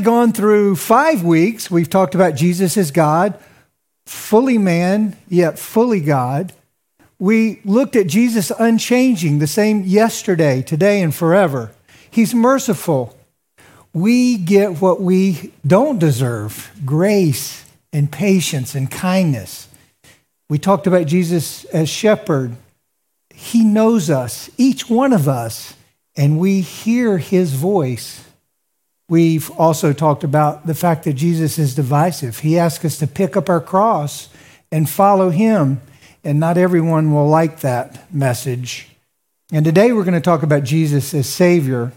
Really gone through five weeks. We've talked about Jesus as God, fully man, yet fully God. We looked at Jesus unchanging, the same yesterday, today, and forever. He's merciful. We get what we don't deserve grace and patience and kindness. We talked about Jesus as shepherd. He knows us, each one of us, and we hear his voice We've also talked about the fact that Jesus is divisive. He asks us to pick up our cross and follow him, and not everyone will like that message. And today we're going to talk about Jesus as Savior.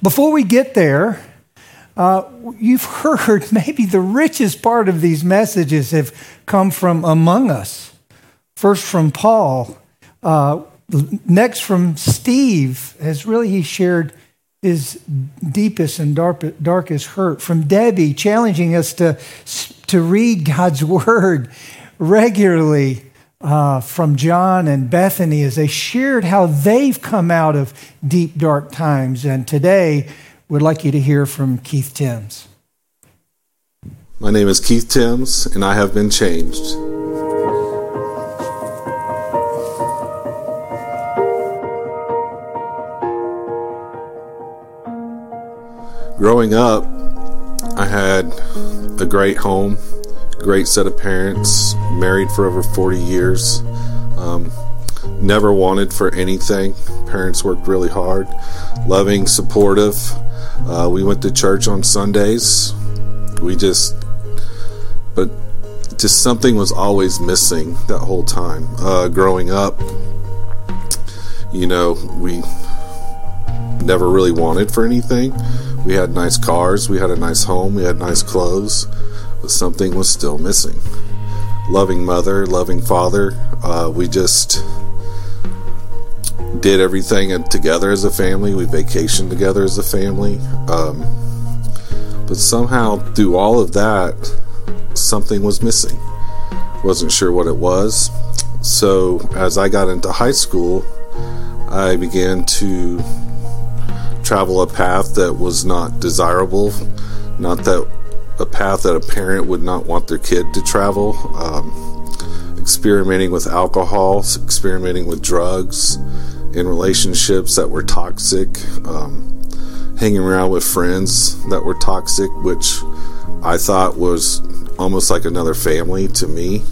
Before we get there, uh, you've heard maybe the richest part of these messages have come from among us. First from Paul, uh, next from Steve, as really he shared his deepest and darkest hurt. From Debbie, challenging us to, to read God's word regularly. Uh, from John and Bethany as they shared how they've come out of deep, dark times. And today, we'd like you to hear from Keith Timms. My name is Keith Timms, and I have been changed. Growing up, I had a great home, great set of parents, married for over 40 years. Um, never wanted for anything. Parents worked really hard, loving, supportive. Uh, we went to church on Sundays. We just, but just something was always missing that whole time. Uh, growing up, you know, we never really wanted for anything. We had nice cars, we had a nice home, we had nice clothes, but something was still missing. Loving mother, loving father, uh, we just did everything together as a family. We vacationed together as a family. Um, but somehow, through all of that, something was missing. Wasn't sure what it was. So, as I got into high school, I began to travel a path that was not desirable, not that a path that a parent would not want their kid to travel. Um, experimenting with alcohol, experimenting with drugs, in relationships that were toxic, um, hanging around with friends that were toxic, which I thought was almost like another family to me.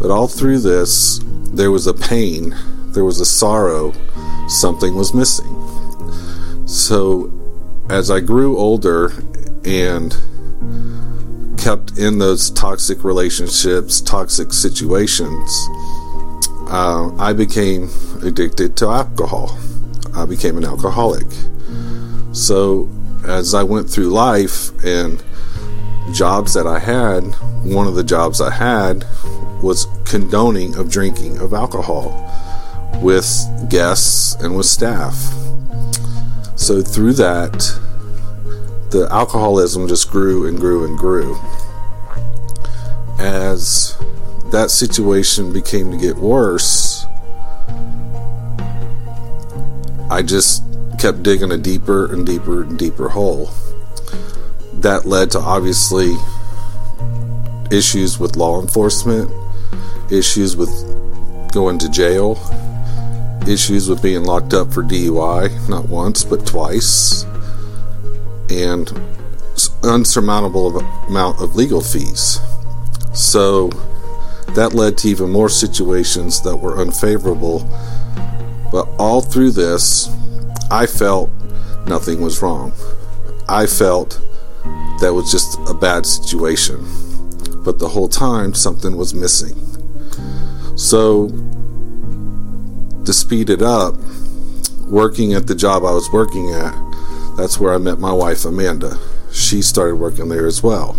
But all through this, there was a pain, there was a sorrow, something was missing. So, as I grew older and kept in those toxic relationships, toxic situations, uh, I became addicted to alcohol. I became an alcoholic. So, as I went through life and jobs that I had, one of the jobs I had was condoning of drinking of alcohol with guests and with staff. So through that, the alcoholism just grew and grew and grew. As that situation became to get worse, I just kept digging a deeper and deeper and deeper hole. That led to obviously issues with law enforcement, issues with going to jail, issues with being locked up for DUI, not once, but twice, and unsurmountable amount of legal fees. So that led to even more situations that were unfavorable. But all through this, I felt nothing was wrong. I felt that was just a bad situation. But the whole time, something was missing. So, to speed it up, working at the job I was working at, that's where I met my wife, Amanda. She started working there as well.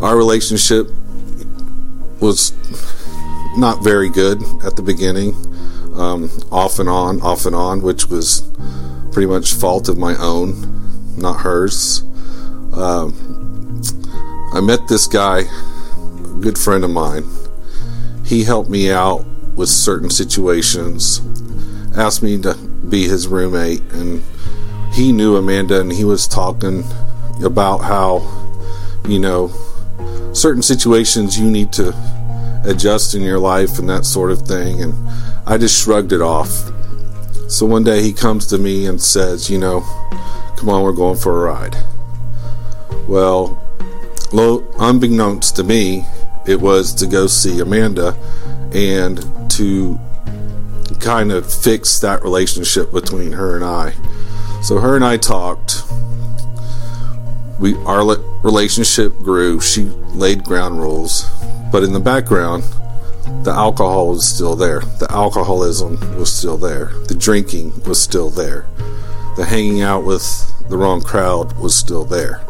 Our relationship was not very good at the beginning, um, off and on, off and on, which was pretty much fault of my own, not hers. Um, I met this guy, a good friend of mine. He helped me out with certain situations, asked me to be his roommate, and he knew Amanda, and he was talking about how, you know, certain situations you need to adjust in your life and that sort of thing. And I just shrugged it off. So one day he comes to me and says, You know, come on, we're going for a ride. Well, unbeknownst to me, it was to go see Amanda and to kind of fix that relationship between her and I. So her and I talked. We our relationship grew. She laid ground rules, but in the background, the alcohol was still there. The alcoholism was still there. The drinking was still there. The hanging out with the wrong crowd was still there.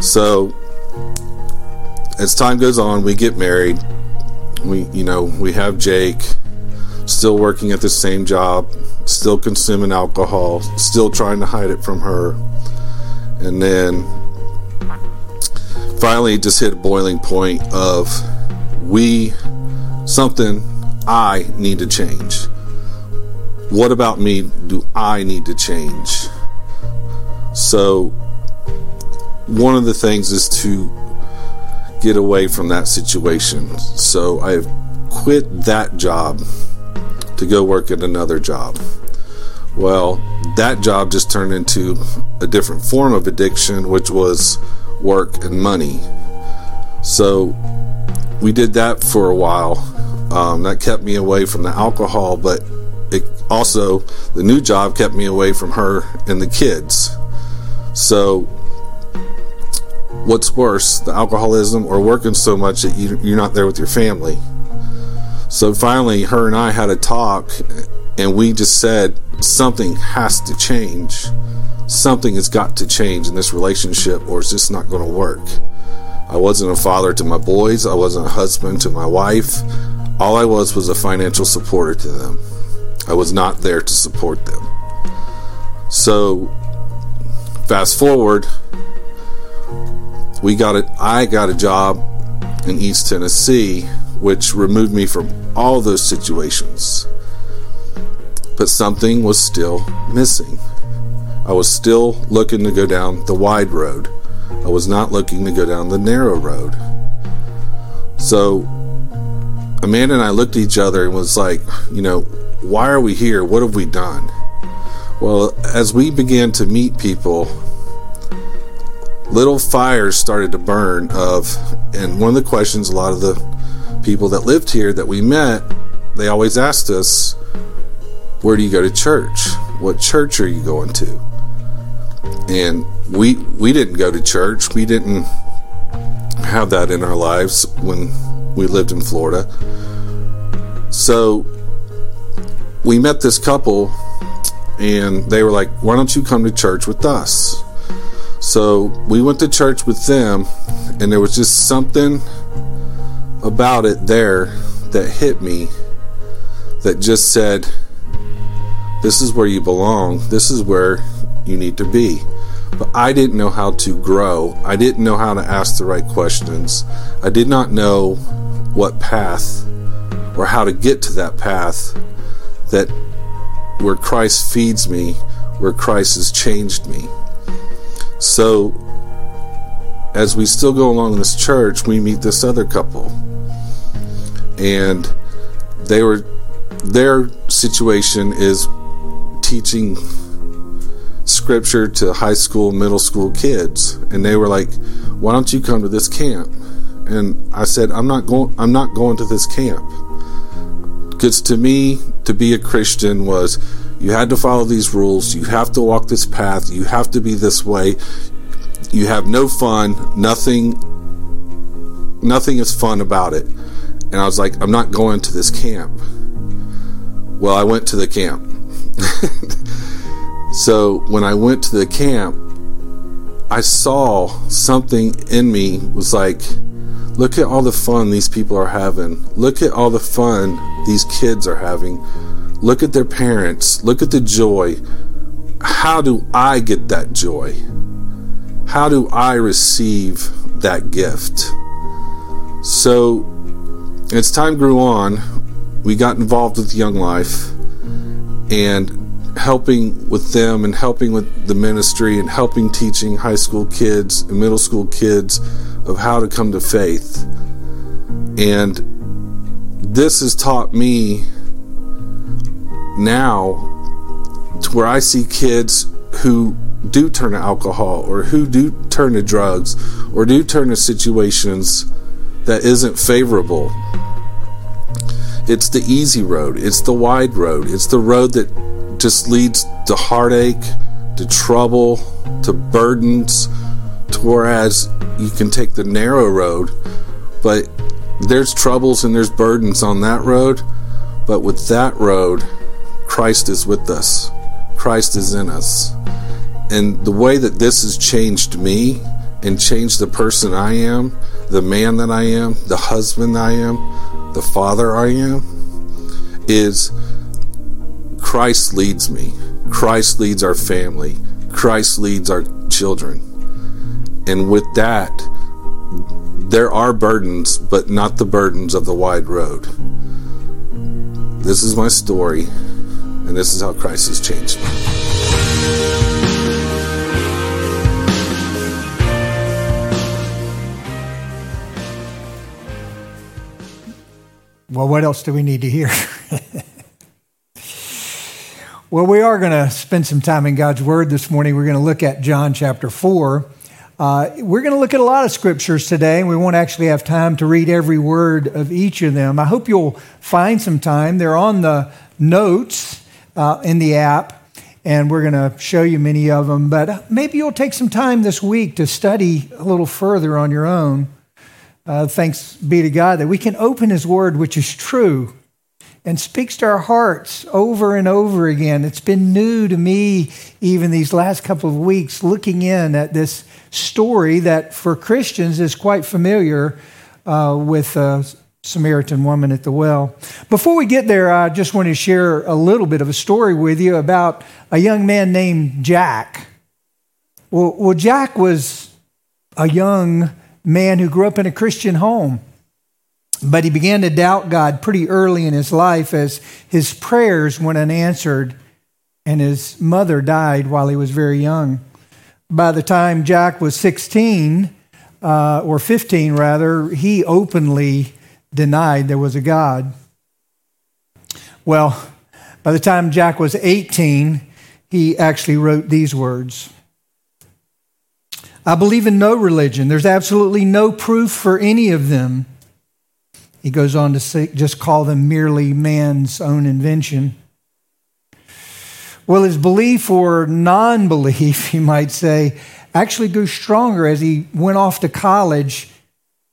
So as time goes on, we get married. We, you know, we have Jake still working at the same job, still consuming alcohol, still trying to hide it from her. And then finally just hit a boiling point of we something I need to change. What about me do I need to change? So one of the things is to get away from that situation. So I've quit that job to go work at another job. Well, that job just turned into a different form of addiction, which was work and money. So we did that for a while. Um, that kept me away from the alcohol, but it also, the new job kept me away from her and the kids. So, what's worse, the alcoholism or working so much that you, you're not there with your family? So finally, her and I had a talk, and we just said something has to change. Something has got to change in this relationship, or it's just not going to work. I wasn't a father to my boys, I wasn't a husband to my wife. All I was was a financial supporter to them. I was not there to support them. So, fast forward, we got it. I got a job in East Tennessee which removed me from all those situations. But something was still missing. I was still looking to go down the wide road. I was not looking to go down the narrow road. So Amanda and I looked at each other and was like, you know, why are we here? What have we done? Well, as we began to meet people, little fires started to burn of and one of the questions a lot of the people that lived here that we met, they always asked us, Where do you go to church? What church are you going to? And we we didn't go to church. We didn't have that in our lives when we lived in Florida. So we met this couple and they were like, Why don't you come to church with us? So we went to church with them, and there was just something about it there that hit me that just said, This is where you belong. This is where you need to be. But I didn't know how to grow. I didn't know how to ask the right questions. I did not know what path or how to get to that path that where Christ feeds me, where Christ has changed me. So, as we still go along in this church, we meet this other couple and they were their situation is teaching scripture to high school, middle school kids, and they were like, "Why don't you come to this camp?" and I said, "I'm not going. I'm not going to this camp." Because to me, to be a Christian was you had to follow these rules, you have to walk this path, you have to be this way. You have no fun, nothing nothing is fun about it. And I was like, I'm not going to this camp. Well, I went to the camp. so when I went to the camp, I saw something in me was like, look at all the fun these people are having. Look at all the fun these kids are having. Look at their parents. Look at the joy. How do I get that joy? How do I receive that gift? So, as time grew on, we got involved with Young Life and helping with them and helping with the ministry and helping teaching high school kids and middle school kids of how to come to faith. And this has taught me now to where I see kids who do turn to alcohol or who do turn to drugs or do turn to situations that isn't favorable. It's the easy road, it's the wide road, it's the road that just leads to heartache, to trouble, to burdens, to whereas you can take the narrow road, but there's troubles and there's burdens on that road, but with that road, Christ is with us. Christ is in us. And the way that this has changed me and changed the person I am, the man that I am, the husband I am, the father I am, is Christ leads me. Christ leads our family. Christ leads our children. And with that, there are burdens, but not the burdens of the wide road. This is my story, and this is how Christ has changed. Well, what else do we need to hear? well, we are going to spend some time in God's Word this morning. We're going to look at John chapter 4. Uh, we're going to look at a lot of scriptures today, and we won't actually have time to read every word of each of them. I hope you'll find some time. They're on the notes uh, in the app, and we're going to show you many of them. But maybe you'll take some time this week to study a little further on your own. Uh, thanks be to God that we can open His Word, which is true, and speaks to our hearts over and over again. It's been new to me, even these last couple of weeks, looking in at this story that for Christians is quite familiar uh, with the Samaritan woman at the well. Before we get there, I just want to share a little bit of a story with you about a young man named Jack. Well, well Jack was a young man who grew up in a Christian home. But he began to doubt God pretty early in his life as his prayers went unanswered and his mother died while he was very young. By the time Jack was 16, uh, or 15 rather, he openly denied there was a God. Well, by the time Jack was 18, he actually wrote these words I believe in no religion. There's absolutely no proof for any of them. He goes on to say, just call them merely man's own invention. Well, his belief or non belief, you might say, actually grew stronger as he went off to college,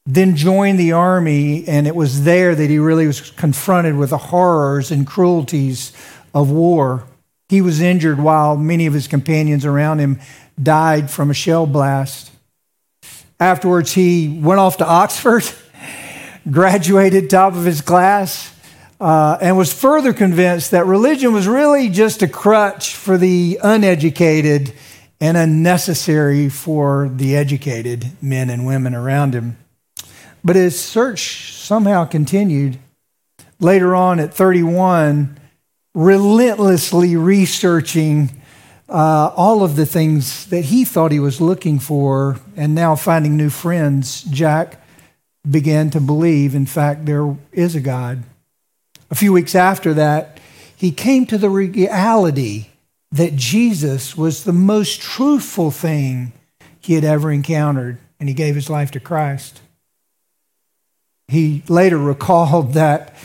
then joined the army, and it was there that he really was confronted with the horrors and cruelties of war. He was injured while many of his companions around him died from a shell blast. Afterwards, he went off to Oxford, graduated top of his class, uh, and was further convinced that religion was really just a crutch for the uneducated and unnecessary for the educated men and women around him. But his search somehow continued. Later on at 31, relentlessly researching uh, all of the things that he thought he was looking for, and now finding new friends, Jack began to believe, in fact, there is a God. A few weeks after that, he came to the reality that Jesus was the most truthful thing he had ever encountered, and he gave his life to Christ. He later recalled that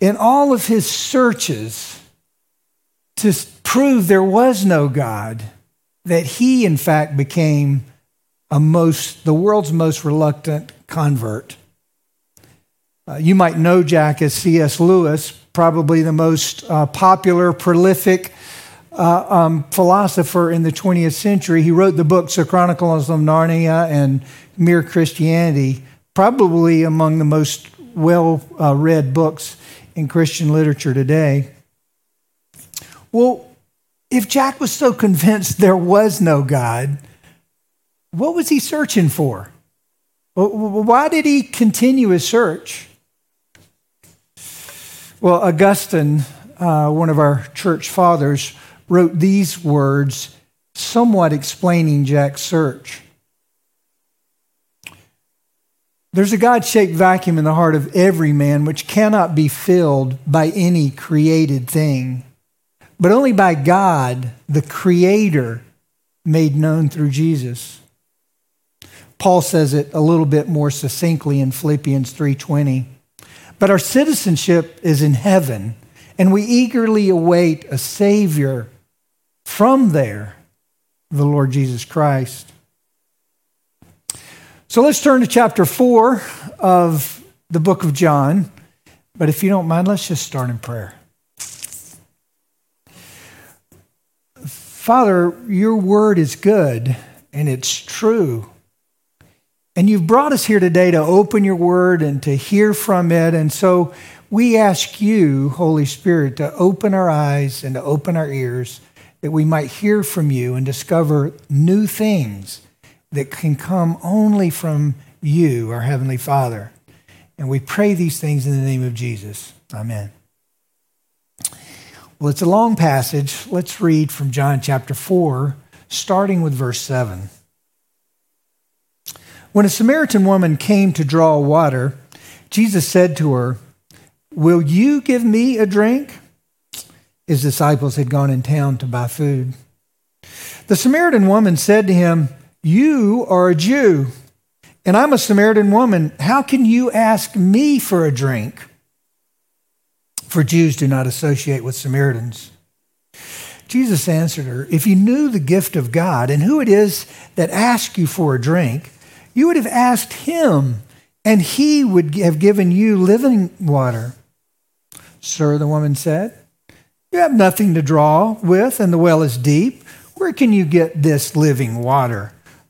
in all of his searches to prove there was no God, that he, in fact, became a most, the world's most reluctant convert. Uh, you might know Jack as C.S. Lewis, probably the most uh, popular, prolific uh, um, philosopher in the 20th century. He wrote the books The Chronicles of Narnia and Mere Christianity, probably among the most well uh, read books in Christian literature today. Well, if Jack was so convinced there was no God, what was he searching for? Why did he continue his search? Well, Augustine, uh, one of our church fathers, wrote these words, somewhat explaining Jack's search. There's a God shaped vacuum in the heart of every man which cannot be filled by any created thing, but only by God, the Creator, made known through Jesus. Paul says it a little bit more succinctly in Philippians 3:20. But our citizenship is in heaven, and we eagerly await a savior from there, the Lord Jesus Christ. So let's turn to chapter 4 of the book of John. But if you don't mind, let's just start in prayer. Father, your word is good and it's true. And you've brought us here today to open your word and to hear from it. And so we ask you, Holy Spirit, to open our eyes and to open our ears that we might hear from you and discover new things that can come only from you, our Heavenly Father. And we pray these things in the name of Jesus. Amen. Well, it's a long passage. Let's read from John chapter 4, starting with verse 7. When a Samaritan woman came to draw water, Jesus said to her, Will you give me a drink? His disciples had gone in town to buy food. The Samaritan woman said to him, You are a Jew, and I'm a Samaritan woman. How can you ask me for a drink? For Jews do not associate with Samaritans. Jesus answered her, If you knew the gift of God and who it is that asks you for a drink, you would have asked him, and he would have given you living water. Sir, the woman said, You have nothing to draw with, and the well is deep. Where can you get this living water?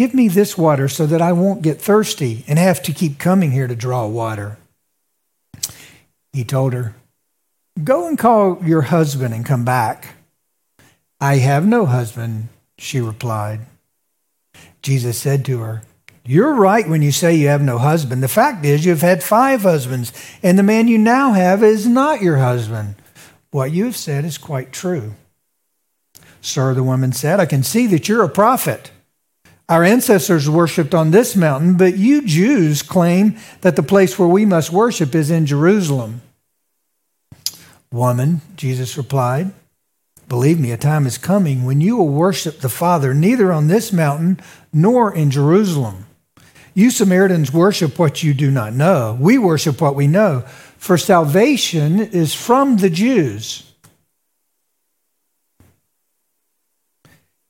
give me this water so that I won't get thirsty and have to keep coming here to draw water. He told her, Go and call your husband and come back. I have no husband, she replied. Jesus said to her, You're right when you say you have no husband. The fact is, you've had five husbands, and the man you now have is not your husband. What you have said is quite true. Sir, the woman said, I can see that you're a prophet. Our ancestors worshipped on this mountain, but you Jews claim that the place where we must worship is in Jerusalem. Woman, Jesus replied, Believe me, a time is coming when you will worship the Father neither on this mountain nor in Jerusalem. You Samaritans worship what you do not know. We worship what we know, for salvation is from the Jews.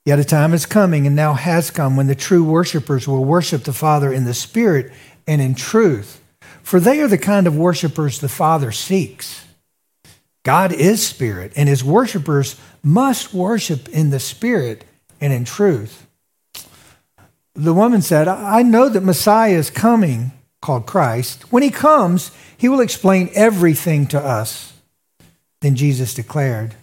Yet a time is coming and now has come when the true worshipers will worship the Father in the Spirit and in truth, for they are the kind of worshipers the Father seeks. God is spirit, and his worshipers must worship in the spirit and in truth. The woman said, I know that Messiah is coming, called Christ. When he comes, he will explain everything to us. Then Jesus declared,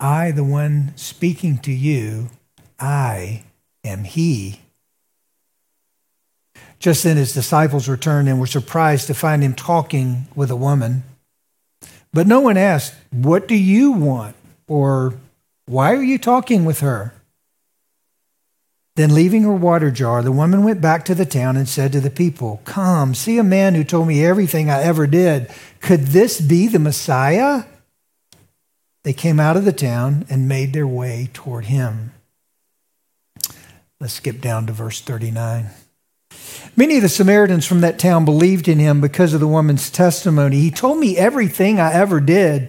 I, the one speaking to you, I am he. Just then his disciples returned and were surprised to find him talking with a woman. But no one asked, What do you want? or Why are you talking with her? Then, leaving her water jar, the woman went back to the town and said to the people, Come, see a man who told me everything I ever did. Could this be the Messiah? They came out of the town and made their way toward him. Let's skip down to verse 39. Many of the Samaritans from that town believed in him because of the woman's testimony. He told me everything I ever did.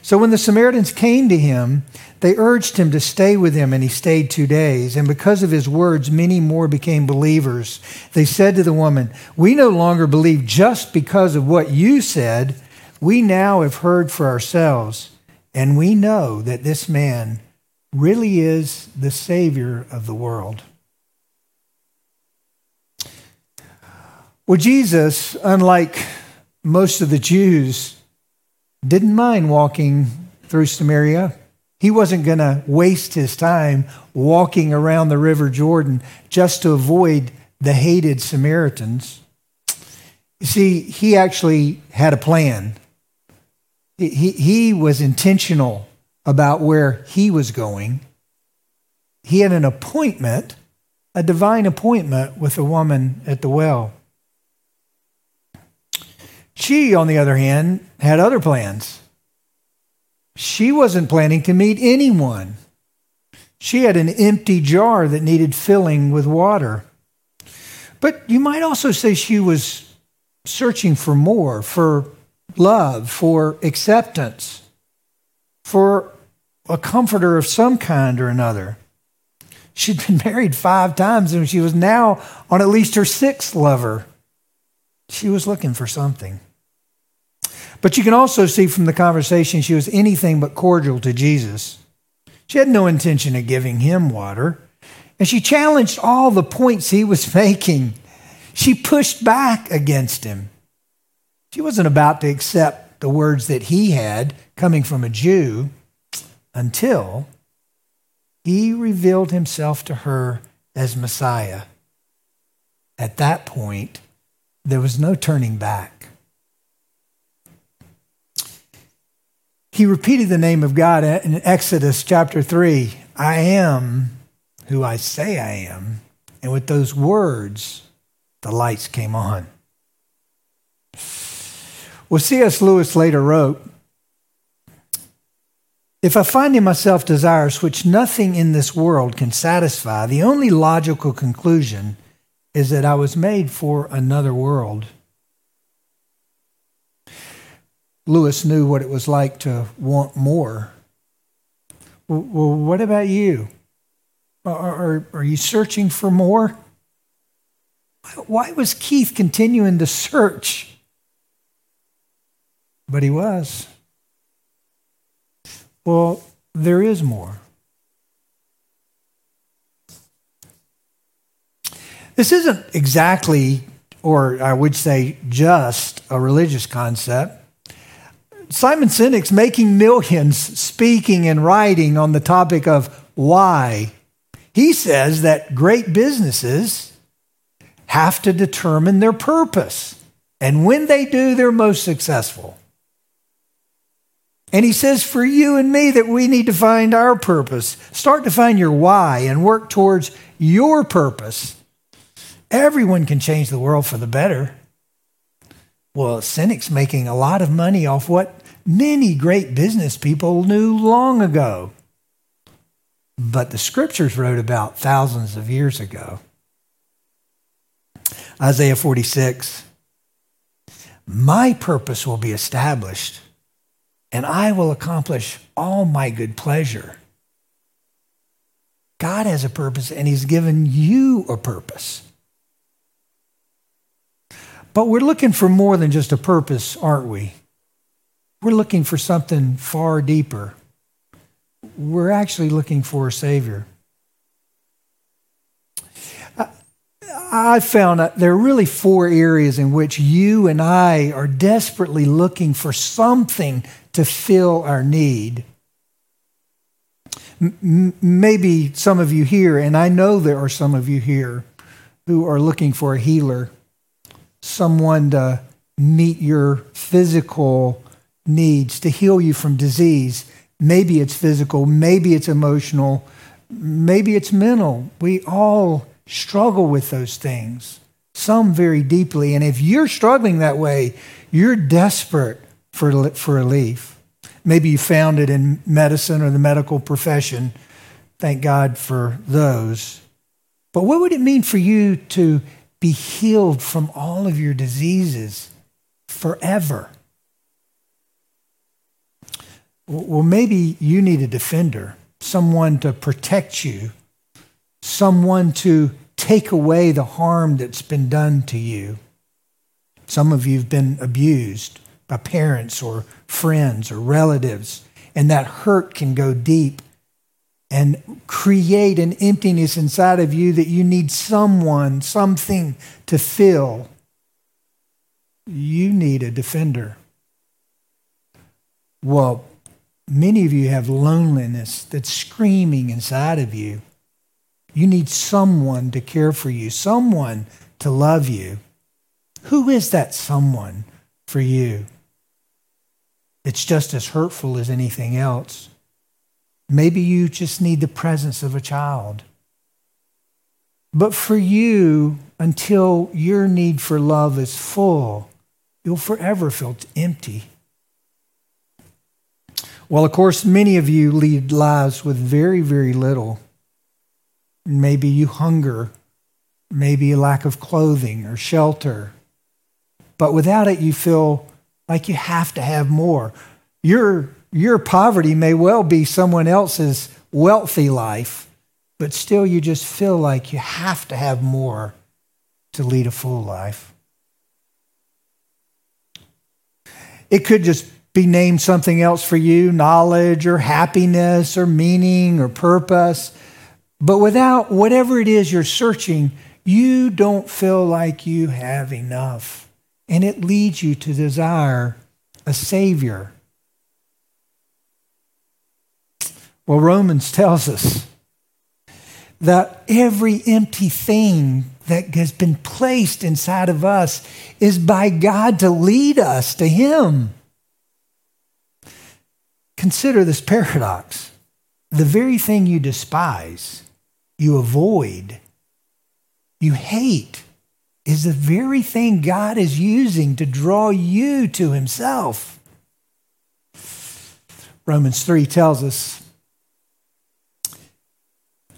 So when the Samaritans came to him, they urged him to stay with them, and he stayed two days. And because of his words, many more became believers. They said to the woman, We no longer believe just because of what you said. We now have heard for ourselves, and we know that this man really is the Savior of the world. Well, Jesus, unlike most of the Jews, didn't mind walking through Samaria. He wasn't going to waste his time walking around the River Jordan just to avoid the hated Samaritans. You see, he actually had a plan. He, he was intentional about where he was going. He had an appointment, a divine appointment with a woman at the well. She, on the other hand, had other plans. She wasn't planning to meet anyone. She had an empty jar that needed filling with water. But you might also say she was searching for more, for love, for acceptance, for a comforter of some kind or another. She'd been married five times and she was now on at least her sixth lover. She was looking for something. But you can also see from the conversation she was anything but cordial to Jesus. She had no intention of giving him water, and she challenged all the points he was making. She pushed back against him. She wasn't about to accept the words that he had coming from a Jew until he revealed himself to her as Messiah. At that point, there was no turning back. He repeated the name of God in Exodus chapter 3 I am who I say I am. And with those words, the lights came on. Well, C.S. Lewis later wrote If I find in myself desires which nothing in this world can satisfy, the only logical conclusion is that I was made for another world. Lewis knew what it was like to want more. Well, what about you? Are, are, you searching for more? Why was Keith continuing to search? But he was. Well, there is more. This isn't exactly, or I would say just, a religious concept. Simon Sinek's making millions speaking and writing on the topic of why. He says that great businesses have to determine their purpose. And when they do, they're most successful. And he says for you and me that we need to find our purpose. Start to find your why and work towards your purpose. Everyone can change the world for the better. Well, Sinek's making a lot of money off what many great business people knew long ago. But the scriptures wrote about thousands of years ago. Isaiah 46 My purpose will be established, and I will accomplish all my good pleasure. God has a purpose, and He's given you a purpose. But we're looking for more than just a purpose, aren't we? We're looking for something far deeper. We're actually looking for a Savior. I found that there are really four areas in which you and I are desperately looking for something to fill our need. Maybe some of you here, and I know there are some of you here, who are looking for a healer, someone to meet your physical needs, to heal you from disease. Maybe it's physical, maybe it's emotional, maybe it's mental. We all struggle with those things, some very deeply. And if you're struggling that way, you're desperate for, for relief. Maybe you found it in medicine or the medical profession. Thank God for those. But what would it mean for you to be healed from all of your diseases forever? Well, maybe you need a defender, someone to protect you, someone to take away the harm that's been done to you. Some of you have been abused by parents or friends or relatives, and that hurt can go deep and create an emptiness inside of you that you need someone, something to fill. You need a defender. Well, many of you have loneliness that's screaming inside of you. You need someone to care for you, someone to love you. Who is that someone for you? It's just as hurtful as anything else. Maybe you just need the presence of a child. But for you, until your need for love is full, you'll forever feel empty. Well, of course, many of you lead lives with very, very little. Maybe you hunger, maybe a lack of clothing or shelter. But without it, you feel like you have to have more. Your, your poverty may well be someone else's wealthy life, but still you just feel like you have to have more to lead a full life. It could just be named something else for you knowledge or happiness or meaning or purpose. But without whatever it is you're searching, you don't feel like you have enough. And it leads you to desire a Savior. Well, Romans tells us that every empty thing that has been placed inside of us is by God to lead us to Him. Consider this paradox. The very thing you despise, you avoid, you hate, is the very thing God is using to draw you to Himself. Romans 3 tells us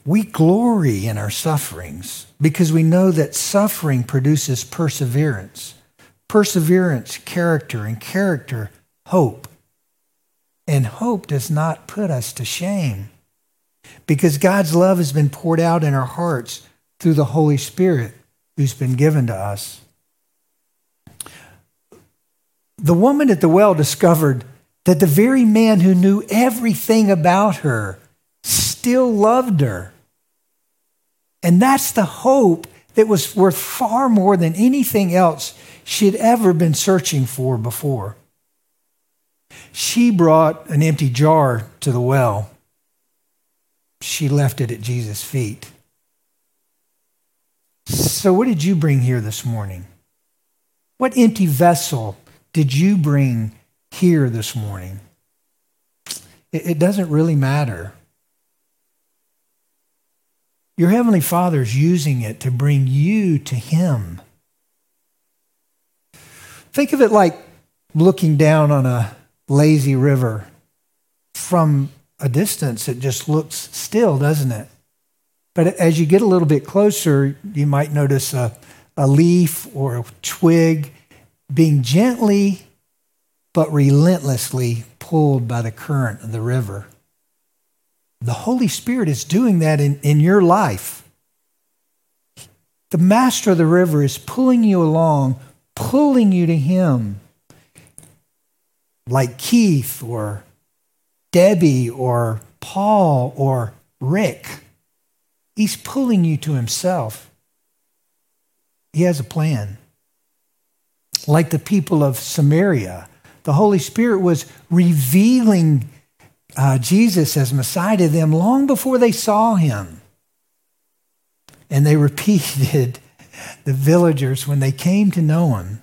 we glory in our sufferings because we know that suffering produces perseverance. Perseverance, character, and character, hope. And hope does not put us to shame because God's love has been poured out in our hearts through the Holy Spirit who's been given to us. The woman at the well discovered that the very man who knew everything about her still loved her. And that's the hope that was worth far more than anything else she'd ever been searching for before. She brought an empty jar to the well. She left it at Jesus' feet. So, what did you bring here this morning? What empty vessel did you bring here this morning? It, doesn't really matter. Your Heavenly Father is using it to bring you to Him. Think of it like looking down on a lazy river. From a distance, it just looks still, doesn't it? But as you get a little bit closer, you might notice a, a leaf or a twig being gently but relentlessly pulled by the current of the river. The Holy Spirit is doing that in, in your life. The master of the river is pulling you along, pulling you to Him. Like Keith or Debbie or Paul or Rick. He's pulling you to Himself. He has a plan. Like the people of Samaria, the Holy Spirit was revealing uh, Jesus as Messiah to them long before they saw him. And they repeated the villagers, when they came to know him,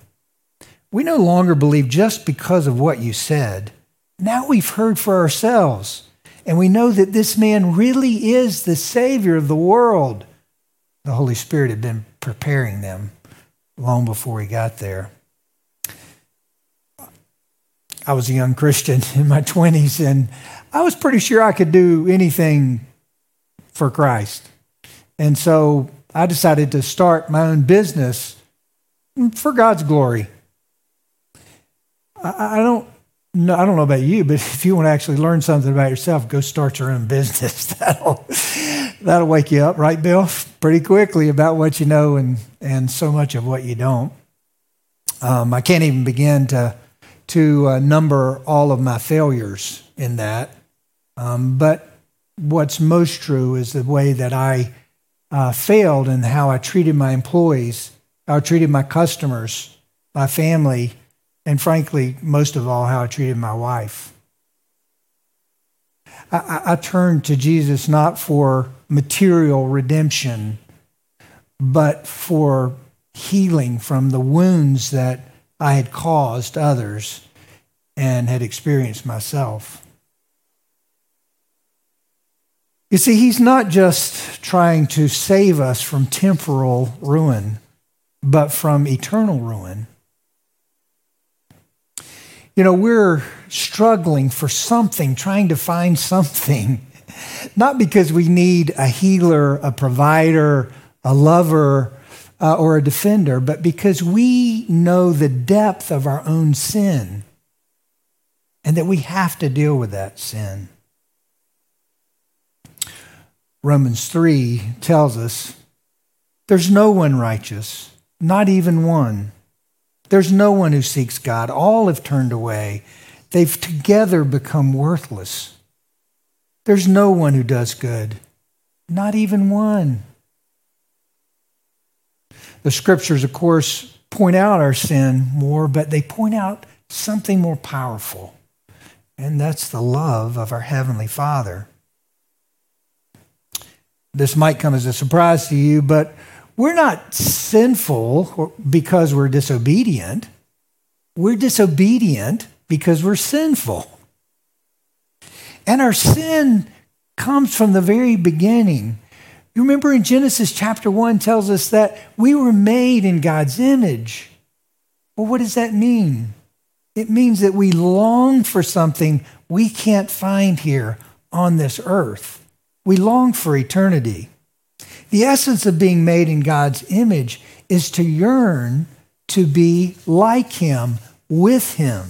we no longer believe just because of what you said. Now we've heard for ourselves, and we know that this man really is the Savior of the world. The Holy Spirit had been preparing them long before he got there. I was a young Christian in my 20s, and I was pretty sure I could do anything for Christ. And so I decided to start my own business for God's glory. I, don't know, I don't know about you, but if you want to actually learn something about yourself, go start your own business. that'll that'll wake you up, right, Bill? Pretty quickly about what you know and and so much of what you don't. Um, I can't even begin to to uh, number all of my failures in that. Um, but what's most true is the way that I uh, failed and how I treated my employees, how I treated my customers, my family, and frankly, most of all, how I treated my wife. I, I, I turned to Jesus not for material redemption, but for healing from the wounds that I had caused others and had experienced myself. You see, he's not just trying to save us from temporal ruin, but from eternal ruin. You know, we're struggling for something, trying to find something, not because we need a healer, a provider, a lover, uh, or a defender, but because we know the depth of our own sin and that we have to deal with that sin. Romans 3 tells us there's no one righteous, not even one. There's no one who seeks God. All have turned away. They've together become worthless. There's no one who does good, not even one. The scriptures, of course, point out our sin more, but they point out something more powerful, and that's the love of our Heavenly Father this might come as a surprise to you, but we're not sinful because we're disobedient. We're disobedient because we're sinful. And our sin comes from the very beginning. You remember in Genesis chapter 1 tells us that we were made in God's image. Well, what does that mean? It means that we long for something we can't find here on this earth. We long for eternity. The essence of being made in God's image is to yearn to be like Him, with Him.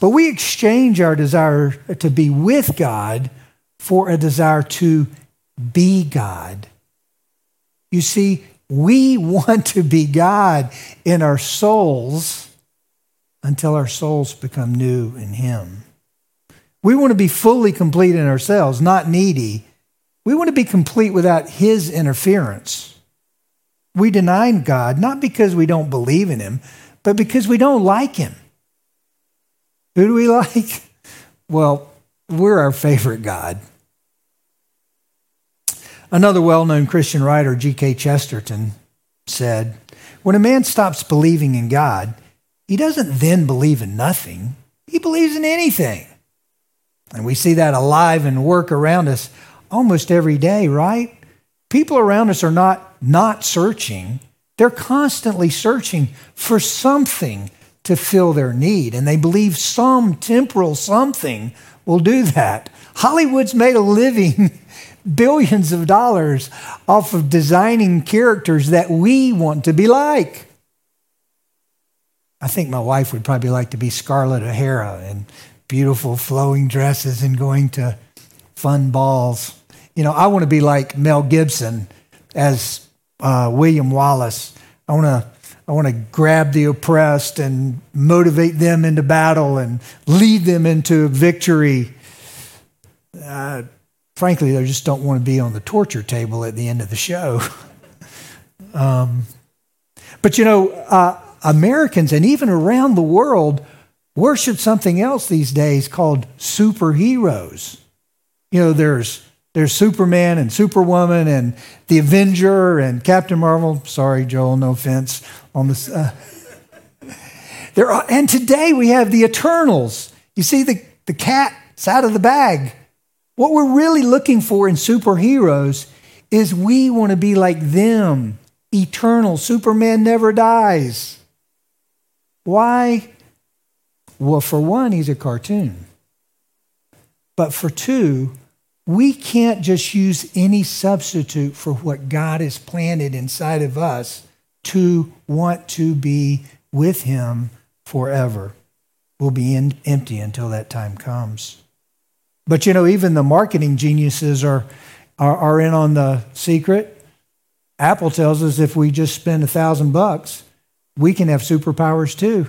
But we exchange our desire to be with God for a desire to be God. You see, we want to be God in our souls until our souls become new in Him. We want to be fully complete in ourselves, not needy, we want to be complete without His interference. We deny God not because we don't believe in Him, but because we don't like Him. Who do we like? Well, we're our favorite God. Another well known Christian writer, G.K. Chesterton, said When a man stops believing in God, he doesn't then believe in nothing, he believes in anything. And we see that alive and work around us almost every day, right? People around us are not not searching. They're constantly searching for something to fill their need, and they believe some temporal something will do that. Hollywood's made a living billions of dollars off of designing characters that we want to be like. I think my wife would probably like to be Scarlett O'Hara in beautiful flowing dresses and going to fun balls you know, I want to be like Mel Gibson as uh, William Wallace. I want to I want to grab the oppressed and motivate them into battle and lead them into victory. Uh, frankly, I just don't want to be on the torture table at the end of the show. um, but you know, uh, Americans and even around the world worship something else these days called superheroes. You know, there's There's Superman and Superwoman and the Avenger and Captain Marvel. Sorry, Joel, no offense on this. Uh, there are, and today we have the Eternals. You see, the, the cat's out of the bag. What we're really looking for in superheroes is we want to be like them, eternal. Superman never dies. Why? Well, for one, he's a cartoon. But for two, we can't just use any substitute for what God has planted inside of us to want to be with Him forever. We'll be in, empty until that time comes. But you know, even the marketing geniuses are, are, are in on the secret. Apple tells us if we just spend a thousand bucks, we can have superpowers too.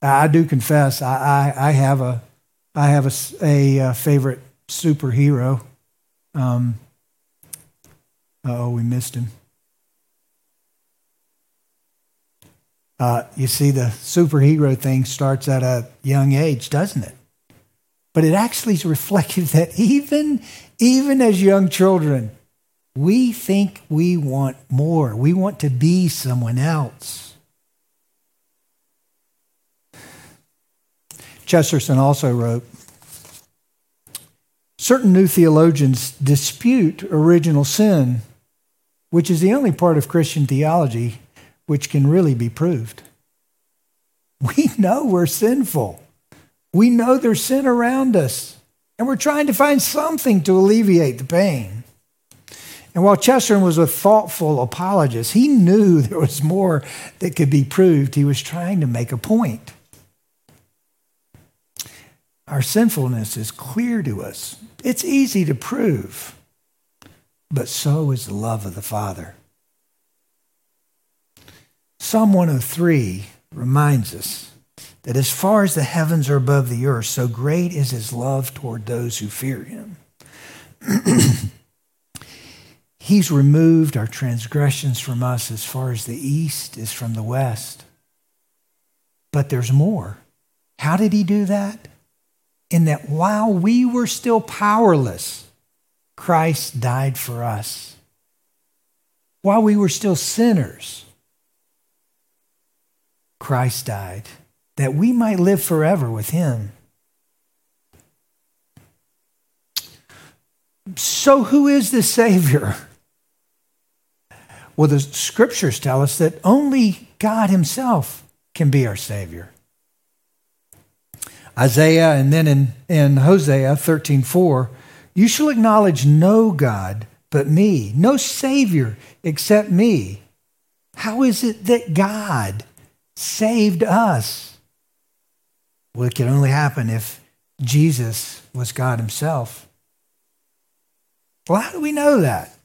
I do confess, I, I, I have a, I have a, a, a favorite superhero. Um, oh, we missed him. Uh, you see, the superhero thing starts at a young age, doesn't it? But it actually is reflective that even, even as young children, we think we want more. We want to be someone else. Chesterton also wrote Certain new theologians dispute original sin, which is the only part of Christian theology which can really be proved. We know we're sinful. We know there's sin around us, and we're trying to find something to alleviate the pain. And while Chesterton was a thoughtful apologist, he knew there was more that could be proved. He was trying to make a point. Our sinfulness is clear to us, it's easy to prove, but so is the love of the Father. Psalm 103 reminds us that as far as the heavens are above the earth, so great is his love toward those who fear him. He's removed our transgressions from us as far as the east is from the west. But there's more. How did he do that? In that while we were still powerless, Christ died for us. While we were still sinners, Christ died, that we might live forever with him. So, who is the Savior? Well, the scriptures tell us that only God Himself can be our Savior. Isaiah and then in, in Hosea 13 4, you shall acknowledge no God but me, no Savior except me. How is it that God saved us. Well, it could only happen if Jesus was God Himself. Well, how do we know that?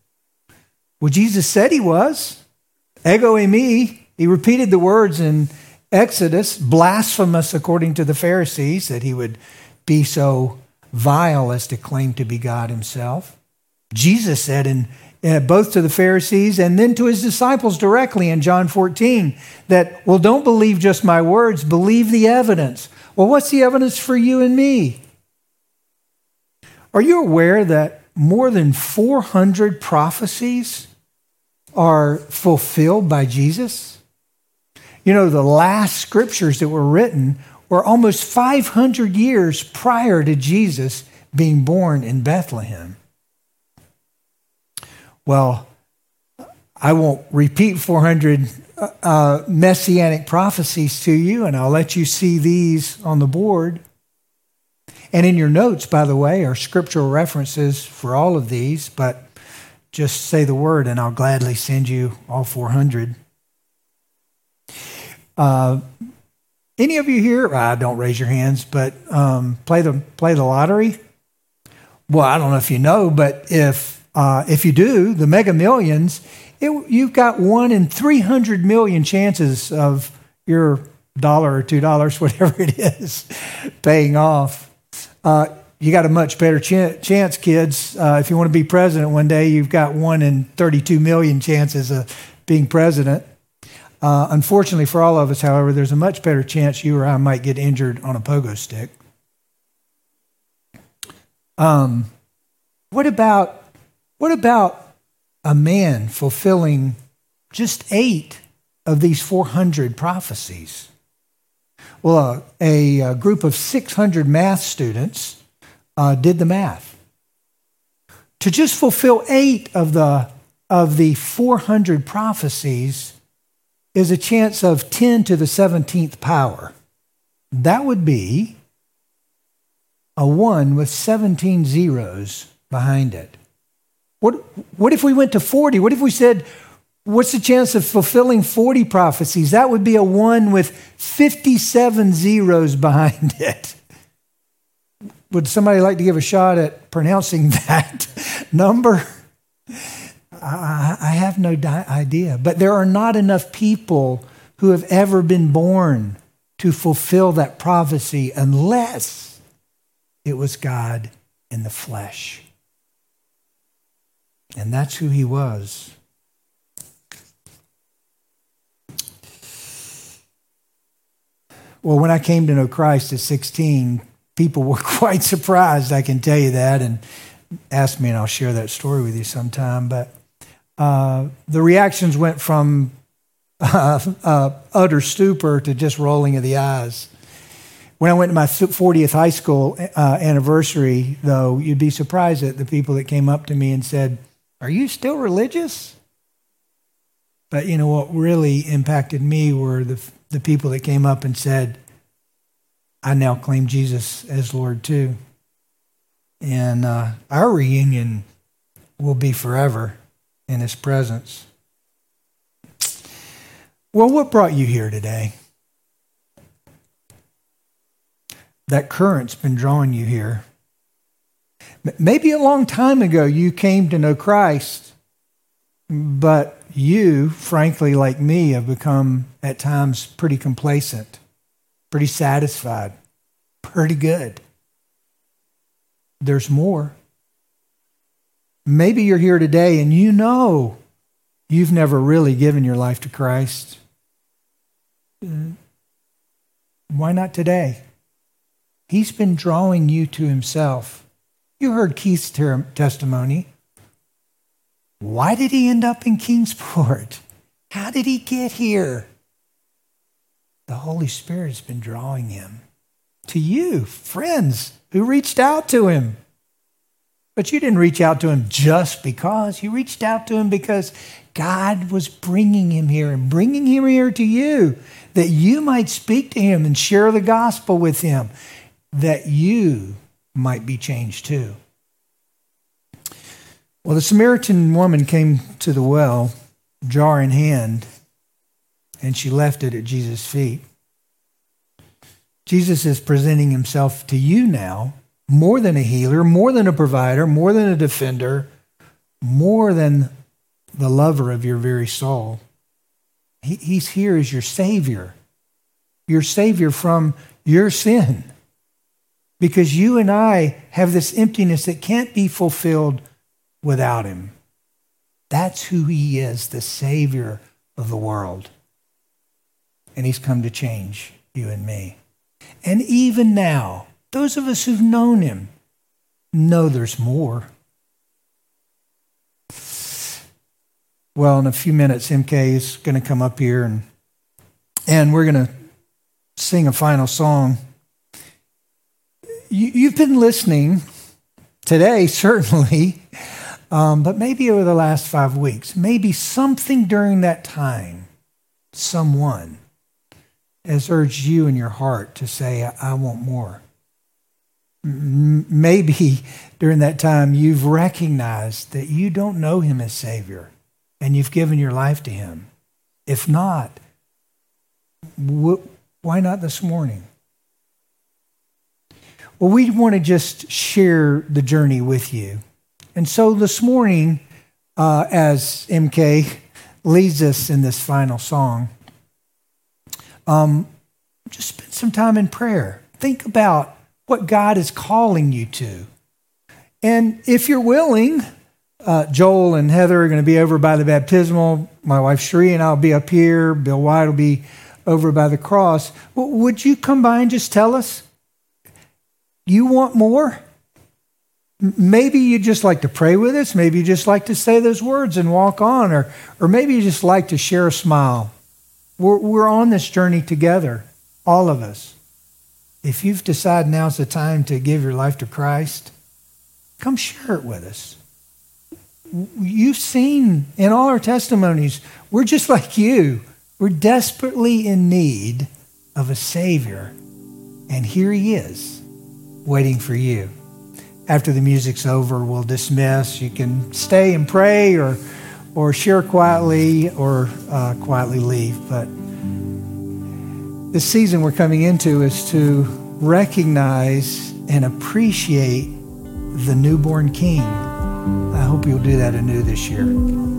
Well, Jesus said He was. Ego eimi, He repeated the words in Exodus, blasphemous according to the Pharisees, that He would be so vile as to claim to be God Himself. Jesus said in uh, both to the Pharisees and then to his disciples directly in John 14 that, well, don't believe just my words, believe the evidence. Well, what's the evidence for you and me? Are you aware that more than 400 prophecies are fulfilled by Jesus? You know, the last scriptures that were written were almost 500 years prior to Jesus being born in Bethlehem. Well, I won't repeat 400 uh, messianic prophecies to you, and I'll let you see these on the board. And in your notes, by the way, are scriptural references for all of these, but just say the word and I'll gladly send you all 400. Uh, any of you here, I don't raise your hands, but um, play, the, play the lottery? Well, I don't know if you know, but if uh, if you do, the mega millions, it, you've got one in 300 million chances of your dollar or two dollars, whatever it is, paying off. Uh, you got a much better ch- chance, kids. Uh, if you want to be president one day, you've got one in 32 million chances of being president. Uh, unfortunately for all of us, however, there's a much better chance you or I might get injured on a pogo stick. Um, What about what about a man fulfilling just eight of these 400 prophecies? Well, uh, a, a, group of 600 math students uh, did the math. To just fulfill eight of the, of the 400 prophecies is a chance of 10 to the 17th power. That would be a 1 with 17 zeros behind it. What, what if we went to 40? What if we said, what's the chance of fulfilling 40 prophecies? That would be a 1 with 57 zeros behind it. Would somebody like to give a shot at pronouncing that number? I, have no idea. But there are not enough people who have ever been born to fulfill that prophecy unless it was God in the flesh. And that's who he was. Well, when I came to know Christ at 16, people were quite surprised, I can tell you that, and asked me, and I'll share that story with you sometime. But uh, the reactions went from uh, uh, utter stupor to just rolling of the eyes. When I went to my 40th high school uh, anniversary, though, you'd be surprised at the people that came up to me and said, Are you still religious? But you know what really impacted me were the, the people that came up and said, I now claim Jesus as Lord too. And uh, our reunion will be forever in his presence. Well, what brought you here today? That current's been drawing you here. Maybe a long time ago you came to know Christ, but you, frankly, like me, have become at times pretty complacent, pretty satisfied, pretty good. There's more. Maybe you're here today and you know you've never really given your life to Christ. Why not today? He's been drawing you to himself. You heard Keith's ter- testimony. Why did he end up in Kingsport? How did he get here? The Holy Spirit has been drawing him to you, friends who reached out to him. But you didn't reach out to him just because. You reached out to him because God was bringing him here and bringing him here to you that you might speak to him and share the gospel with him, that you might be changed too. Well, the Samaritan woman came to the well, jar in hand, and she left it at Jesus' feet. Jesus is presenting himself to you now more than a healer, more than a provider, more than a defender, more than the lover of your very soul. He, he's here as your Savior, your Savior from your sin. Because you and I have this emptiness that can't be fulfilled without Him. That's who He is, the Savior of the world. And He's come to change you and me. And even now, those of us who've known him know there's more. Well, in a few minutes, MK is going to come up here and, and we're going to sing a final song. You, you've been listening today, certainly, um, but maybe over the last five weeks, maybe something during that time, someone has urged you in your heart to say, I, I want more maybe during that time you've recognized that you don't know him as Savior and you've given your life to him. If not, why not this morning? Well, we want to just share the journey with you. And so this morning, uh, as MK leads us in this final song, um, just spend some time in prayer. Think about what God is calling you to. And if you're willing, uh, Joel and Heather are going to be over by the baptismal. My wife Sheree and I'll be up here. Bill White will be over by the cross. Well, would you come by and just tell us you want more? Maybe you just like to pray with us. Maybe you just like to say those words and walk on, or, or maybe you just like to share a smile. We're, we're on this journey together, all of us. If you've decided now's the time to give your life to Christ, come share it with us. You've seen in all our testimonies, we're just like you. We're desperately in need of a Savior. And here He is, waiting for you. After the music's over, we'll dismiss. You can stay and pray or, or share quietly or uh, quietly leave. But this season we're coming into is to recognize and appreciate the newborn King. I hope you'll do that anew this year.